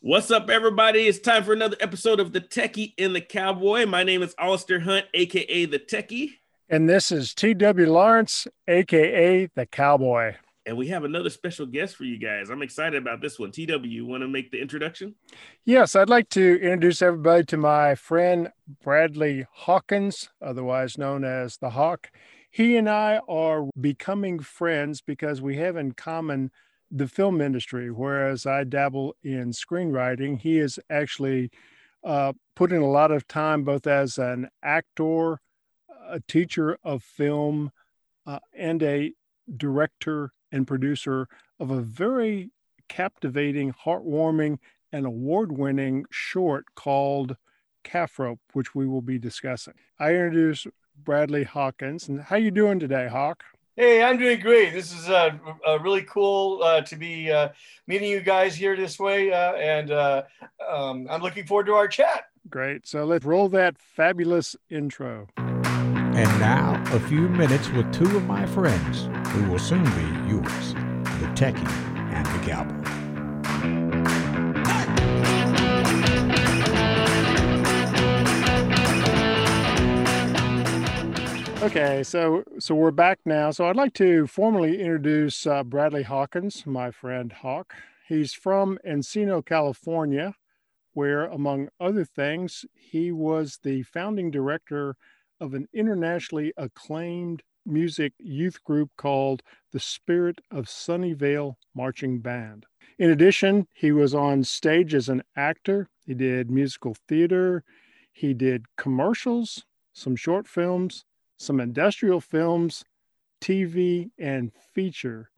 What's up, everybody? It's time for another episode of The Techie and the Cowboy. My name is Alistair Hunt, aka The Techie. And this is T.W. Lawrence, aka The Cowboy. And we have another special guest for you guys. I'm excited about this one. TW, you want to make the introduction? Yes, I'd like to introduce everybody to my friend Bradley Hawkins, otherwise known as The Hawk. He and I are becoming friends because we have in common the film industry. Whereas I dabble in screenwriting, he is actually uh, put in a lot of time both as an actor, a teacher of film, uh, and a director and producer of a very captivating, heartwarming, and award winning short called Calf Rope, which we will be discussing. I introduce Bradley Hawkins. And how you doing today, Hawk? Hey, I'm doing great. This is uh, uh really cool uh, to be uh, meeting you guys here this way, uh, and uh, um, I'm looking forward to our chat. Great. So let's roll that fabulous intro. And now, a few minutes with two of my friends who will soon be yours the techie and the cowboy. Okay, so so we're back now. So I'd like to formally introduce uh, Bradley Hawkins, my friend Hawk. He's from Encino, California, where, among other things, he was the founding director of an internationally acclaimed music youth group called the Spirit of Sunnyvale Marching Band. In addition, he was on stage as an actor, he did musical theater, he did commercials, some short films, some industrial films, TV, and feature.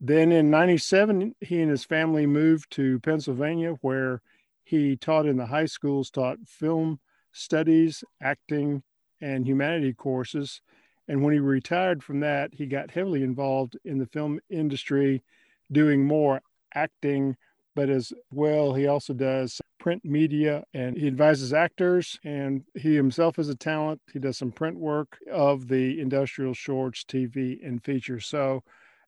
Then in 97, he and his family moved to Pennsylvania, where he taught in the high schools, taught film studies, acting, and humanity courses. And when he retired from that, he got heavily involved in the film industry, doing more acting, but as well, he also does print media and he advises actors. And he himself is a talent. He does some print work of the industrial shorts, TV, and features. So,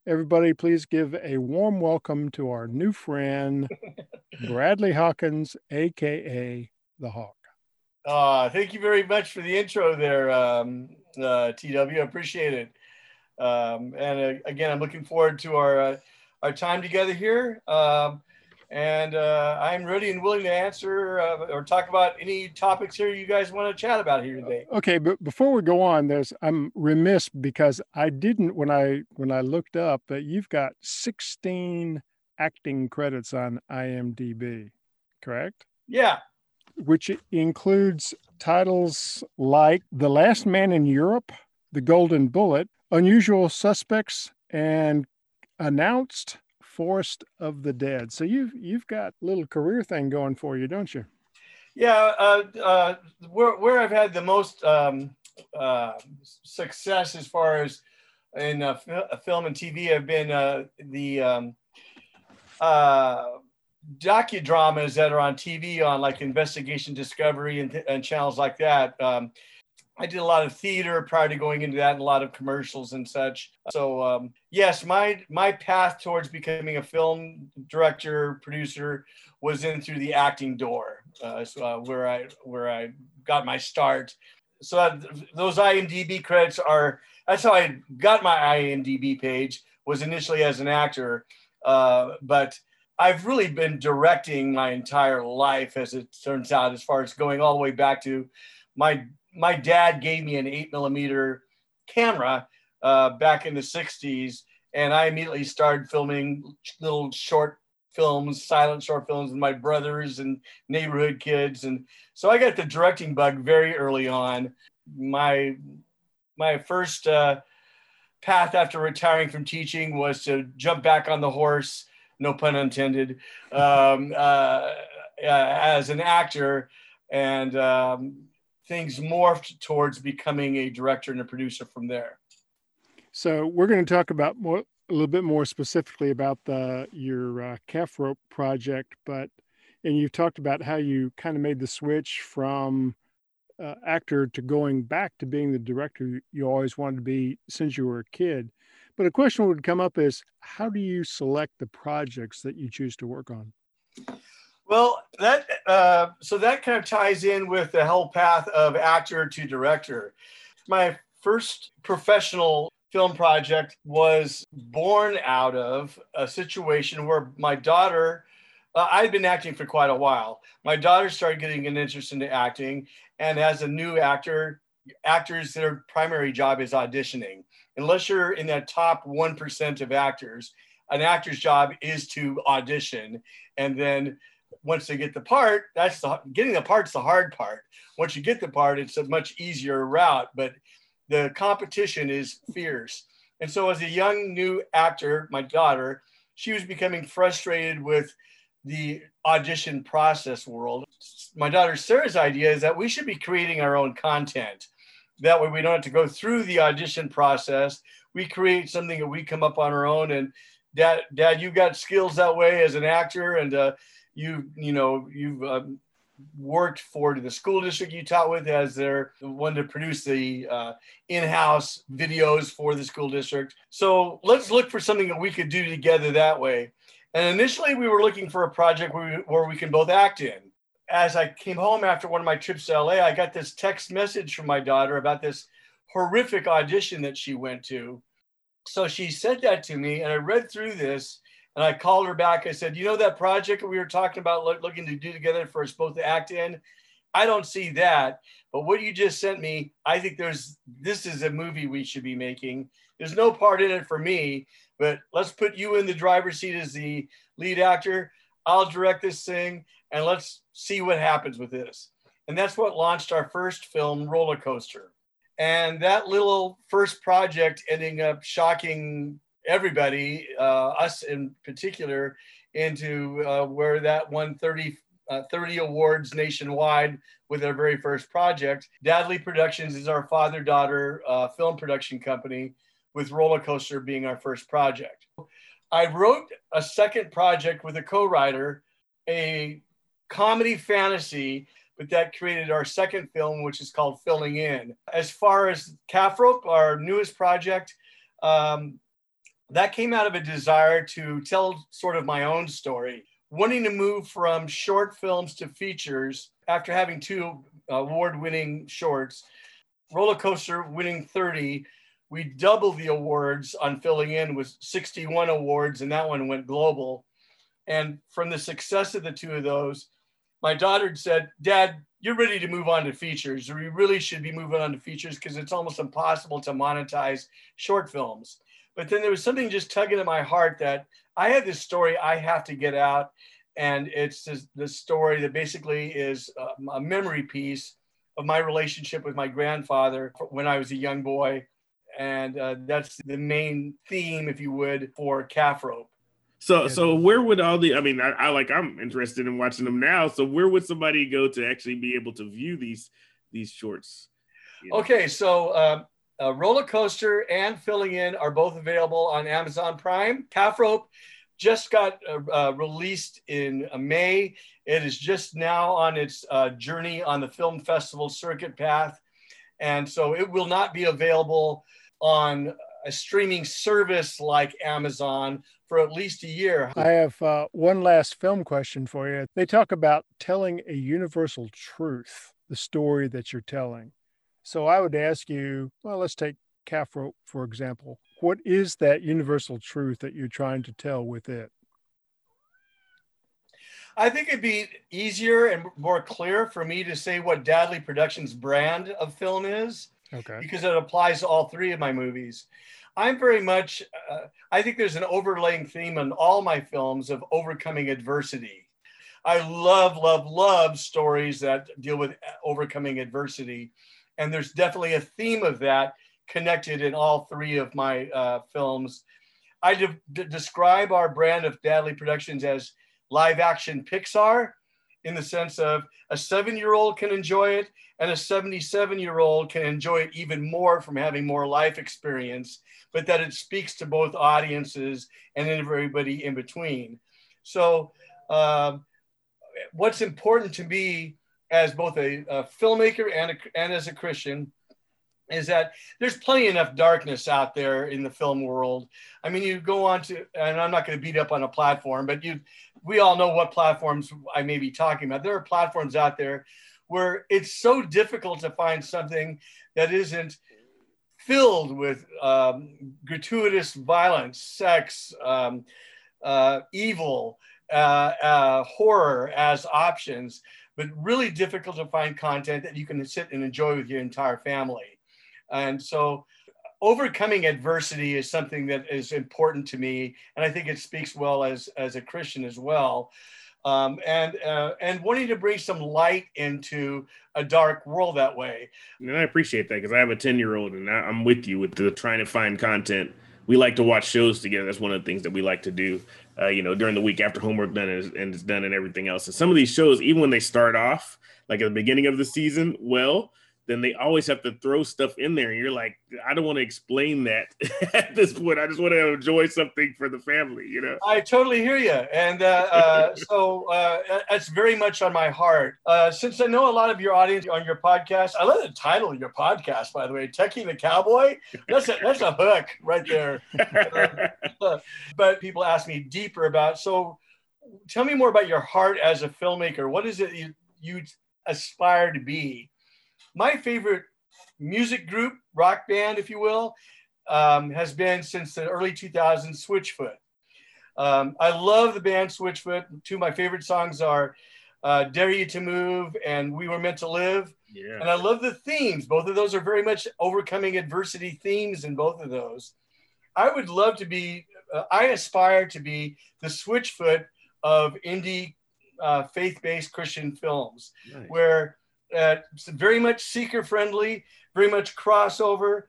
everybody, please give a warm welcome to our new friend, Bradley Hawkins, aka The Hawk. Uh, thank you very much for the intro there, um, uh, TW. I appreciate it. Um, and uh, again, I'm looking forward to our uh, our time together here. Um, and uh, I'm ready and willing to answer uh, or talk about any topics here you guys want to chat about here today. Okay, but before we go on, there's I'm remiss because I didn't when I when I looked up that you've got 16 acting credits on IMDb, correct? Yeah, which includes titles like The Last Man in Europe, The Golden Bullet, Unusual Suspects, and Announced Forest of the Dead. So you've you've got a little career thing going for you, don't you? Yeah, uh, uh, where where I've had the most um, uh, success as far as in uh, film and TV have been uh, the um, uh, docudramas that are on TV on like Investigation Discovery and, and channels like that. Um, I did a lot of theater prior to going into that, and a lot of commercials and such. So um, yes, my my path towards becoming a film director producer was in through the acting door, uh, so, uh, where I where I got my start. So that, those IMDb credits are that's how I got my IMDb page was initially as an actor, uh, but I've really been directing my entire life, as it turns out, as far as going all the way back to my my dad gave me an eight millimeter camera uh, back in the 60s, and I immediately started filming little short films, silent short films with my brothers and neighborhood kids. And so I got the directing bug very early on. My my first uh, path after retiring from teaching was to jump back on the horse no pun intended, um, uh, uh, as an actor, and um, things morphed towards becoming a director and a producer from there. So we're going to talk about more, a little bit more specifically about the your uh, calf rope project, but and you've talked about how you kind of made the switch from uh, actor to going back to being the director you always wanted to be since you were a kid. But a question would come up is how do you select the projects that you choose to work on? Well, that uh, so that kind of ties in with the whole path of actor to director. My first professional film project was born out of a situation where my daughter uh, I'd been acting for quite a while. My daughter started getting an interest into acting, and as a new actor, actors their primary job is auditioning. Unless you're in that top one percent of actors, an actor's job is to audition, and then once they get the part, that's the getting the part's the hard part. Once you get the part, it's a much easier route, but the competition is fierce. And so, as a young new actor, my daughter, she was becoming frustrated with the audition process world. My daughter Sarah's idea is that we should be creating our own content. That way, we don't have to go through the audition process. We create something that we come up on our own. And dad, dad, you've got skills that way as an actor, and uh, you, you know, you've um, worked for the school district you taught with as their one to produce the uh, in-house videos for the school district. So let's look for something that we could do together that way. And initially, we were looking for a project where we, where we can both act in. As I came home after one of my trips to LA, I got this text message from my daughter about this horrific audition that she went to. So she said that to me, and I read through this, and I called her back. I said, "You know that project we were talking about look, looking to do together for us both to act in? I don't see that, but what you just sent me, I think there's this is a movie we should be making. There's no part in it for me, but let's put you in the driver's seat as the lead actor. I'll direct this thing and let's see what happens with this. And that's what launched our first film, Roller Coaster. And that little first project ending up shocking everybody, uh, us in particular, into uh, where that won 30, uh, 30 awards nationwide with our very first project. Dadley Productions is our father daughter uh, film production company with Roller Coaster being our first project. I wrote a second project with a co writer, a comedy fantasy, but that created our second film, which is called Filling In. As far as Calf Rope, our newest project, um, that came out of a desire to tell sort of my own story, wanting to move from short films to features after having two uh, award winning shorts. Roller Coaster winning 30 we doubled the awards on filling in with 61 awards and that one went global. And from the success of the two of those my daughter said dad you're ready to move on to features. We really should be moving on to features because it's almost impossible to monetize short films but then there was something just tugging at my heart that i had this story i have to get out and it's the story that basically is a memory piece of my relationship with my grandfather when i was a young boy and uh, that's the main theme, if you would, for calf rope. So, so where would all the? I mean, I, I, like I'm interested in watching them now. So, where would somebody go to actually be able to view these these shorts? You know? Okay, so uh, uh, roller coaster and filling in are both available on Amazon Prime. Calf rope just got uh, uh released in uh, May. It is just now on its uh, journey on the film festival circuit path, and so it will not be available on a streaming service like Amazon for at least a year. I have uh, one last film question for you. They talk about telling a universal truth, the story that you're telling. So I would ask you, well, let's take calf rope, for example. What is that universal truth that you're trying to tell with it? I think it'd be easier and more clear for me to say what Dadley Productions brand of film is Okay. Because it applies to all three of my movies. I'm very much, uh, I think there's an overlaying theme in all my films of overcoming adversity. I love, love, love stories that deal with overcoming adversity. And there's definitely a theme of that connected in all three of my uh, films. I de- describe our brand of Dadley Productions as live action Pixar in the sense of a seven year old can enjoy it and a 77 year old can enjoy it even more from having more life experience, but that it speaks to both audiences and everybody in between. So, uh, what's important to me as both a, a filmmaker and, a, and as a Christian is that there's plenty enough darkness out there in the film world. I mean, you go on to, and I'm not going to beat up on a platform, but you we all know what platforms I may be talking about. There are platforms out there where it's so difficult to find something that isn't filled with um, gratuitous violence, sex, um, uh, evil, uh, uh, horror as options, but really difficult to find content that you can sit and enjoy with your entire family. And so, overcoming adversity is something that is important to me, and I think it speaks well as as a Christian as well um, and uh, and wanting to bring some light into a dark world that way. And I appreciate that because I have a ten year old, and I'm with you with the trying to find content. We like to watch shows together. That's one of the things that we like to do. Uh, you know, during the week after homework done and it's done and everything else. And some of these shows, even when they start off like at the beginning of the season, well, then they always have to throw stuff in there. And you're like, I don't want to explain that at this point. I just want to enjoy something for the family, you know? I totally hear you. And uh, uh, so uh, that's very much on my heart. Uh, since I know a lot of your audience on your podcast, I love the title of your podcast, by the way, Techie the Cowboy. That's a, that's a hook right there. but people ask me deeper about, so tell me more about your heart as a filmmaker. What is it you, you aspire to be? My favorite music group, rock band, if you will, um, has been since the early 2000s, Switchfoot. Um, I love the band Switchfoot. Two of my favorite songs are uh, Dare You to Move and We Were Meant to Live. Yeah. And I love the themes. Both of those are very much overcoming adversity themes in both of those. I would love to be, uh, I aspire to be the Switchfoot of indie uh, faith based Christian films, nice. where uh, very much seeker friendly, very much crossover.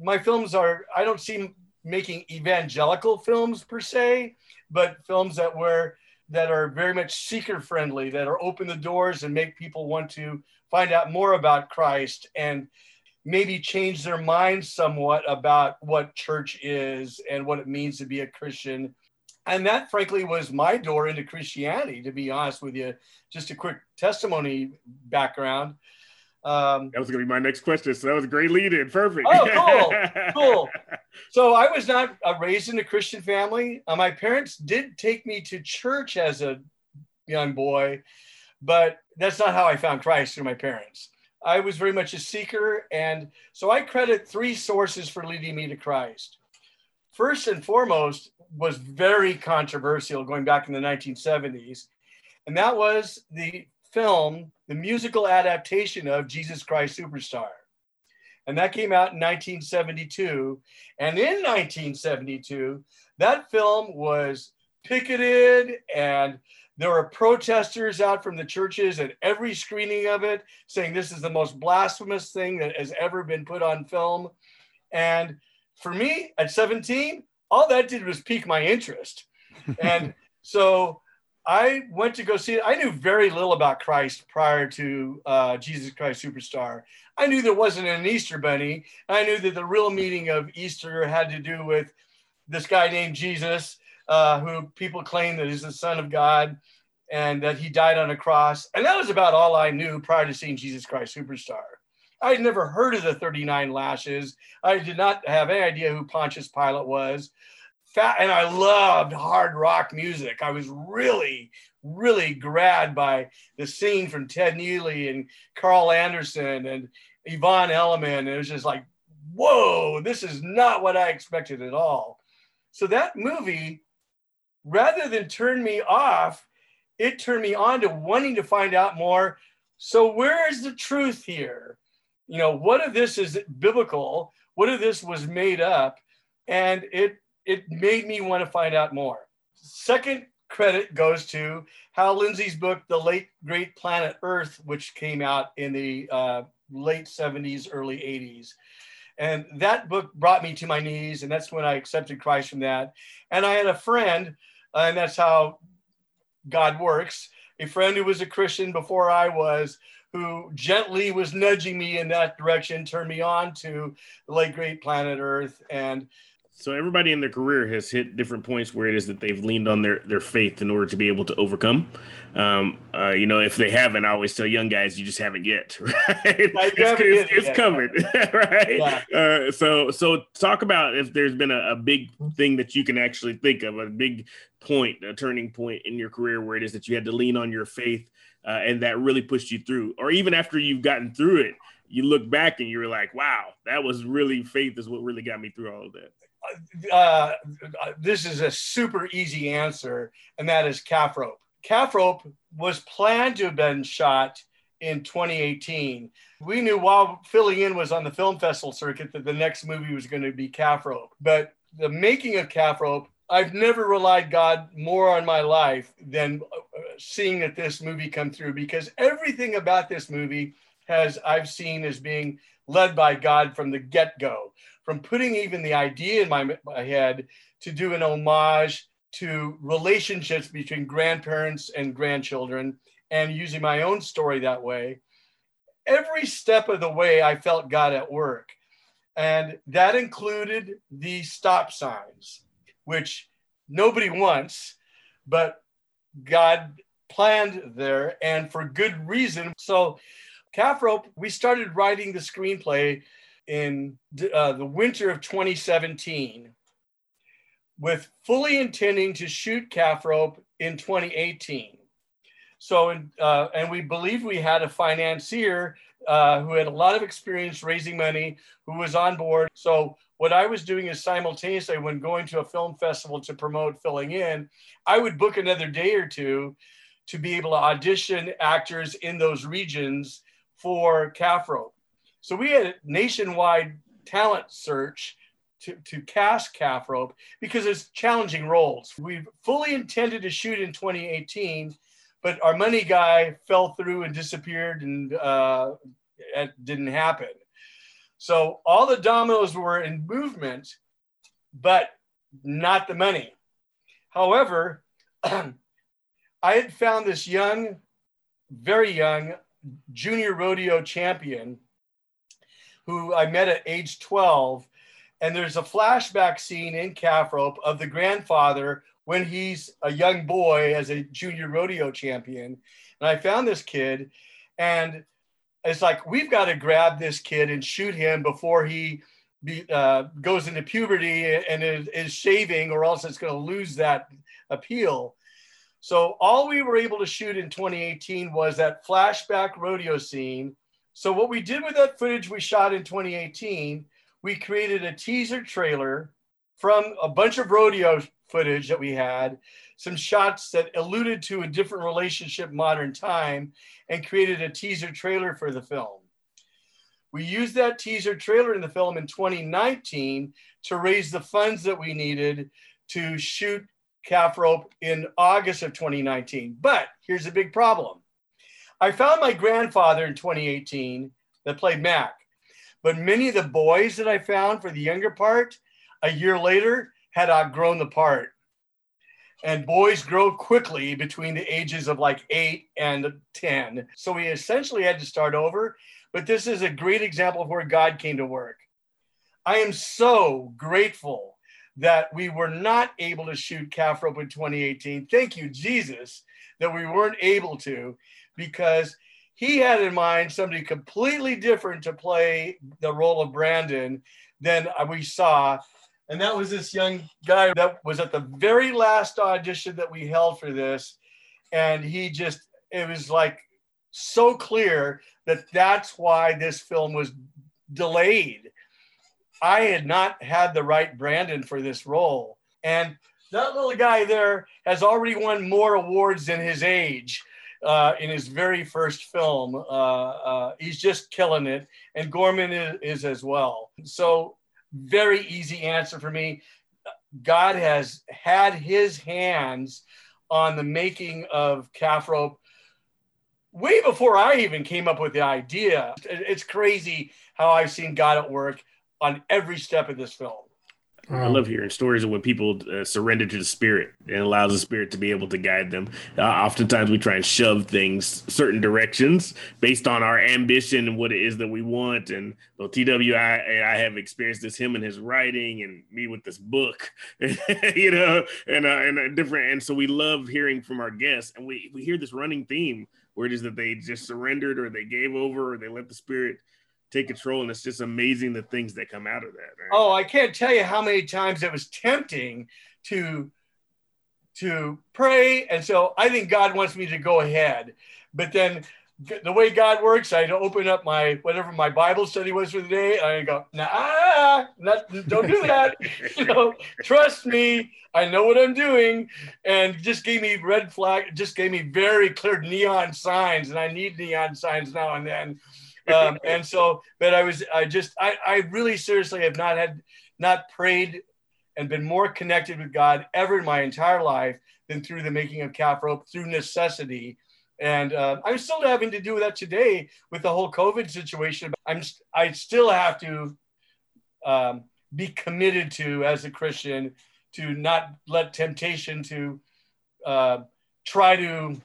My films are, I don't see making evangelical films per se, but films that were that are very much seeker friendly, that are open the doors and make people want to find out more about Christ and maybe change their minds somewhat about what church is and what it means to be a Christian and that frankly was my door into christianity to be honest with you. Just a quick testimony background. Um, that was going to be my next question so that was a great lead in perfect. Oh cool cool. So i was not uh, raised in a christian family. Uh, my parents did take me to church as a young boy but that's not how i found christ through my parents. I was very much a seeker and so i credit three sources for leading me to christ. First and foremost was very controversial going back in the 1970s. And that was the film, the musical adaptation of Jesus Christ Superstar. And that came out in 1972. And in 1972, that film was picketed and there were protesters out from the churches at every screening of it saying this is the most blasphemous thing that has ever been put on film. And for me at 17, all that did was pique my interest. And so I went to go see it. I knew very little about Christ prior to uh, Jesus Christ Superstar. I knew there wasn't an Easter bunny. I knew that the real meaning of Easter had to do with this guy named Jesus, uh, who people claim that is the Son of God and that he died on a cross. And that was about all I knew prior to seeing Jesus Christ Superstar. I had never heard of the 39 lashes. I did not have any idea who Pontius Pilate was. Fat, and I loved hard rock music. I was really, really grabbed by the scene from Ted Neeley and Carl Anderson and Yvonne Elliman. It was just like, whoa, this is not what I expected at all. So that movie, rather than turn me off, it turned me on to wanting to find out more. So where is the truth here? You know, what if this is biblical? What if this was made up? And it it made me want to find out more. Second credit goes to Hal Lindsey's book, The Late Great Planet Earth, which came out in the uh, late 70s, early 80s. And that book brought me to my knees, and that's when I accepted Christ from that. And I had a friend, uh, and that's how God works, a friend who was a Christian before I was, who gently was nudging me in that direction, turned me on to the late great planet Earth. And So everybody in their career has hit different points where it is that they've leaned on their their faith in order to be able to overcome. Um, uh, you know, if they haven't, I always tell young guys, you just haven't yet, right? it's, it's, it's coming, right? Yeah. Uh, so so talk about if there's been a, a, big thing that you can actually think of, a big point, a turning point in your career where it is that you had to lean on your faith uh, and that really pushed you through, or even after you've gotten through it, you look back and you're like, wow, that was really faith is what really got me through all of that. Uh, this is a super easy answer, and that is calf rope. Calf rope was planned to have been shot in 2018. We knew while filling in was on the film festival circuit that the next movie was going to be calf rope. But the making of calf rope, I've never relied God more on my life than uh, seeing that this movie come through because everything about this movie has I've seen as being led by God from the get-go from putting even the idea in my, my head to do an homage to relationships between grandparents and grandchildren and using my own story that way. Every step of the way, I felt God at work. And that included the stop signs, which nobody wants, but God planned there and for good reason. So, Calf Rope, we started writing the screenplay in uh, the winter of 2017 with fully intending to shoot calf rope in 2018. So, uh, and we believe we had a financier uh, who had a lot of experience raising money, who was on board. So, what I was doing is simultaneously, when going to a film festival to promote filling in, I would book another day or two to be able to audition actors in those regions for calf rope. So we had a nationwide talent search to, to cast calf rope because it's challenging roles. We fully intended to shoot in 2018, but our money guy fell through and disappeared and uh, it didn't happen. So all the dominoes were in movement, but not the money. However, I had found this young, very young junior rodeo champion who I met at age 12. And there's a flashback scene in Calf Rope of the grandfather when he's a young boy as a junior rodeo champion. And I found this kid, and it's like, we've got to grab this kid and shoot him before he be, uh, goes into puberty and is, is shaving, or else it's going to lose that appeal. So all we were able to shoot in 2018 was that flashback rodeo scene so what we did with that footage we shot in 2018, we created a teaser trailer from a bunch of rodeo footage that we had, some shots that alluded to a different relationship modern time, and created a teaser trailer for the film. We used that teaser trailer in the film in 2019 to raise the funds that we needed to shoot calf rope in August of 2019. But here's a big problem. I found my grandfather in 2018 that played Mac, but many of the boys that I found for the younger part a year later had outgrown the part. And boys grow quickly between the ages of like eight and 10. So we essentially had to start over. But this is a great example of where God came to work. I am so grateful that we were not able to shoot calf rope in 2018. Thank you, Jesus, that we weren't able to because he had in mind somebody completely different to play the role of Brandon than we saw. And that was this young guy that was at the very last audition that we held for this. And he just, it was like so clear that that's why this film was delayed. I had not had the right Brandon for this role. And that little guy there has already won more awards than his age uh, in his very first film. Uh, uh, he's just killing it, and Gorman is, is, as well. So, very easy answer for me. God has had his hands on the making of calf rope way before I even came up with the idea. It's crazy how I've seen God at work on every step of this film. I love hearing stories of when people uh, surrender to the spirit and allows the spirit to be able to guide them. Uh, oftentimes, we try and shove things certain directions based on our ambition and what it is that we want. And well, TW, I, I have experienced this him and his writing, and me with this book, you know, and uh, and uh, different. And so we love hearing from our guests, and we we hear this running theme where it is that they just surrendered or they gave over or they let the spirit take control. And it's just amazing the things that come out of that. Oh, I can't tell you how many times it was tempting to to pray. And so I think God wants me to go ahead. But then the way God works, I'd open up my whatever my Bible study was for the day, and I go, nah, not, don't do that. you know, trust me, I know what I'm doing, and just gave me red flag, just gave me very clear neon signs, and I need neon signs now and then um, and so, but I was, I just, I, I really seriously have not had, not prayed and been more connected with God ever in my entire life than through the making of calf rope through necessity. And uh, I'm still having to do that today with the whole COVID situation. I'm, I still have to um, be committed to as a Christian to not let temptation to uh, try to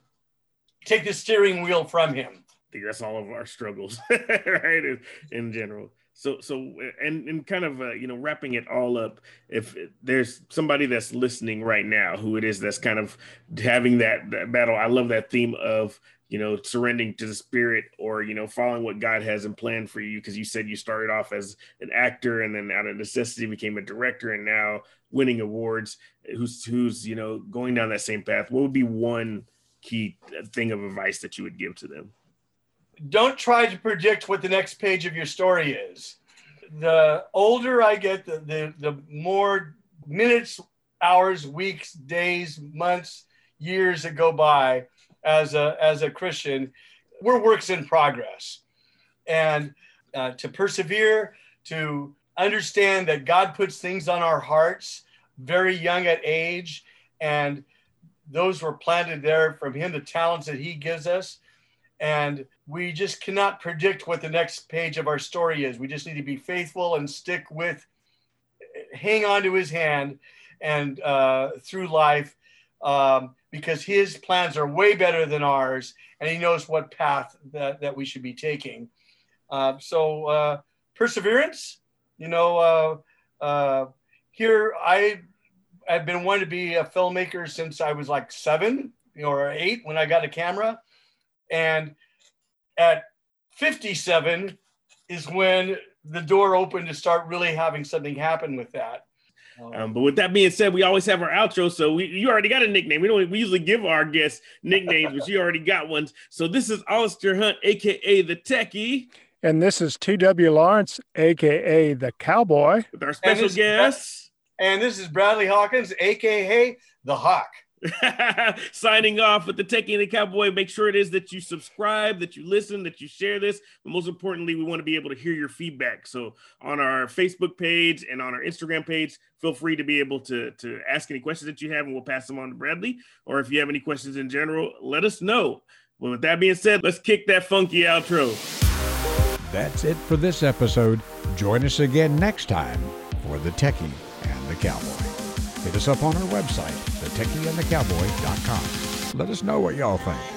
take the steering wheel from him that's all of our struggles, right? In, in, general. So, so, and and kind of, uh, you know, wrapping it all up. If there's somebody that's listening right now, who it is that's kind of having that, that battle, I love that theme of you know surrendering to the spirit or you know following what god has in plan for you because you said you started off as an actor and then out of necessity became a director and now winning awards who's who's you know going down that same path what would be one key thing of advice that you would give to them don't try to predict what the next page of your story is. The older I get, the, the, the more minutes, hours, weeks, days, months, years that go by as a, as a Christian, we're works in progress. And uh, to persevere, to understand that God puts things on our hearts very young at age, and those were planted there from Him, the talents that He gives us. And we just cannot predict what the next page of our story is. We just need to be faithful and stick with, hang on to his hand and uh, through life um, because his plans are way better than ours and he knows what path that, that we should be taking. Uh, so, uh, perseverance, you know, uh, uh, here I have been wanting to be a filmmaker since I was like seven or eight when I got a camera. And at 57 is when the door opened to start really having something happen with that. Um, but with that being said, we always have our outro. So we, you already got a nickname. We don't we usually give our guests nicknames, but you already got ones. So this is Alistair Hunt, aka the Techie. And this is T.W. Lawrence, aka the Cowboy. With our special and guest. And this is Bradley Hawkins, aka the Hawk. Signing off with the and the Cowboy. Make sure it is that you subscribe, that you listen, that you share this. But most importantly, we want to be able to hear your feedback. So on our Facebook page and on our Instagram page, feel free to be able to, to ask any questions that you have, and we'll pass them on to Bradley. Or if you have any questions in general, let us know. Well, with that being said, let's kick that funky outro. That's it for this episode. Join us again next time for the Techie and the Cowboy. Hit us up on our website, thetechieandthecowboy.com. Let us know what y'all think.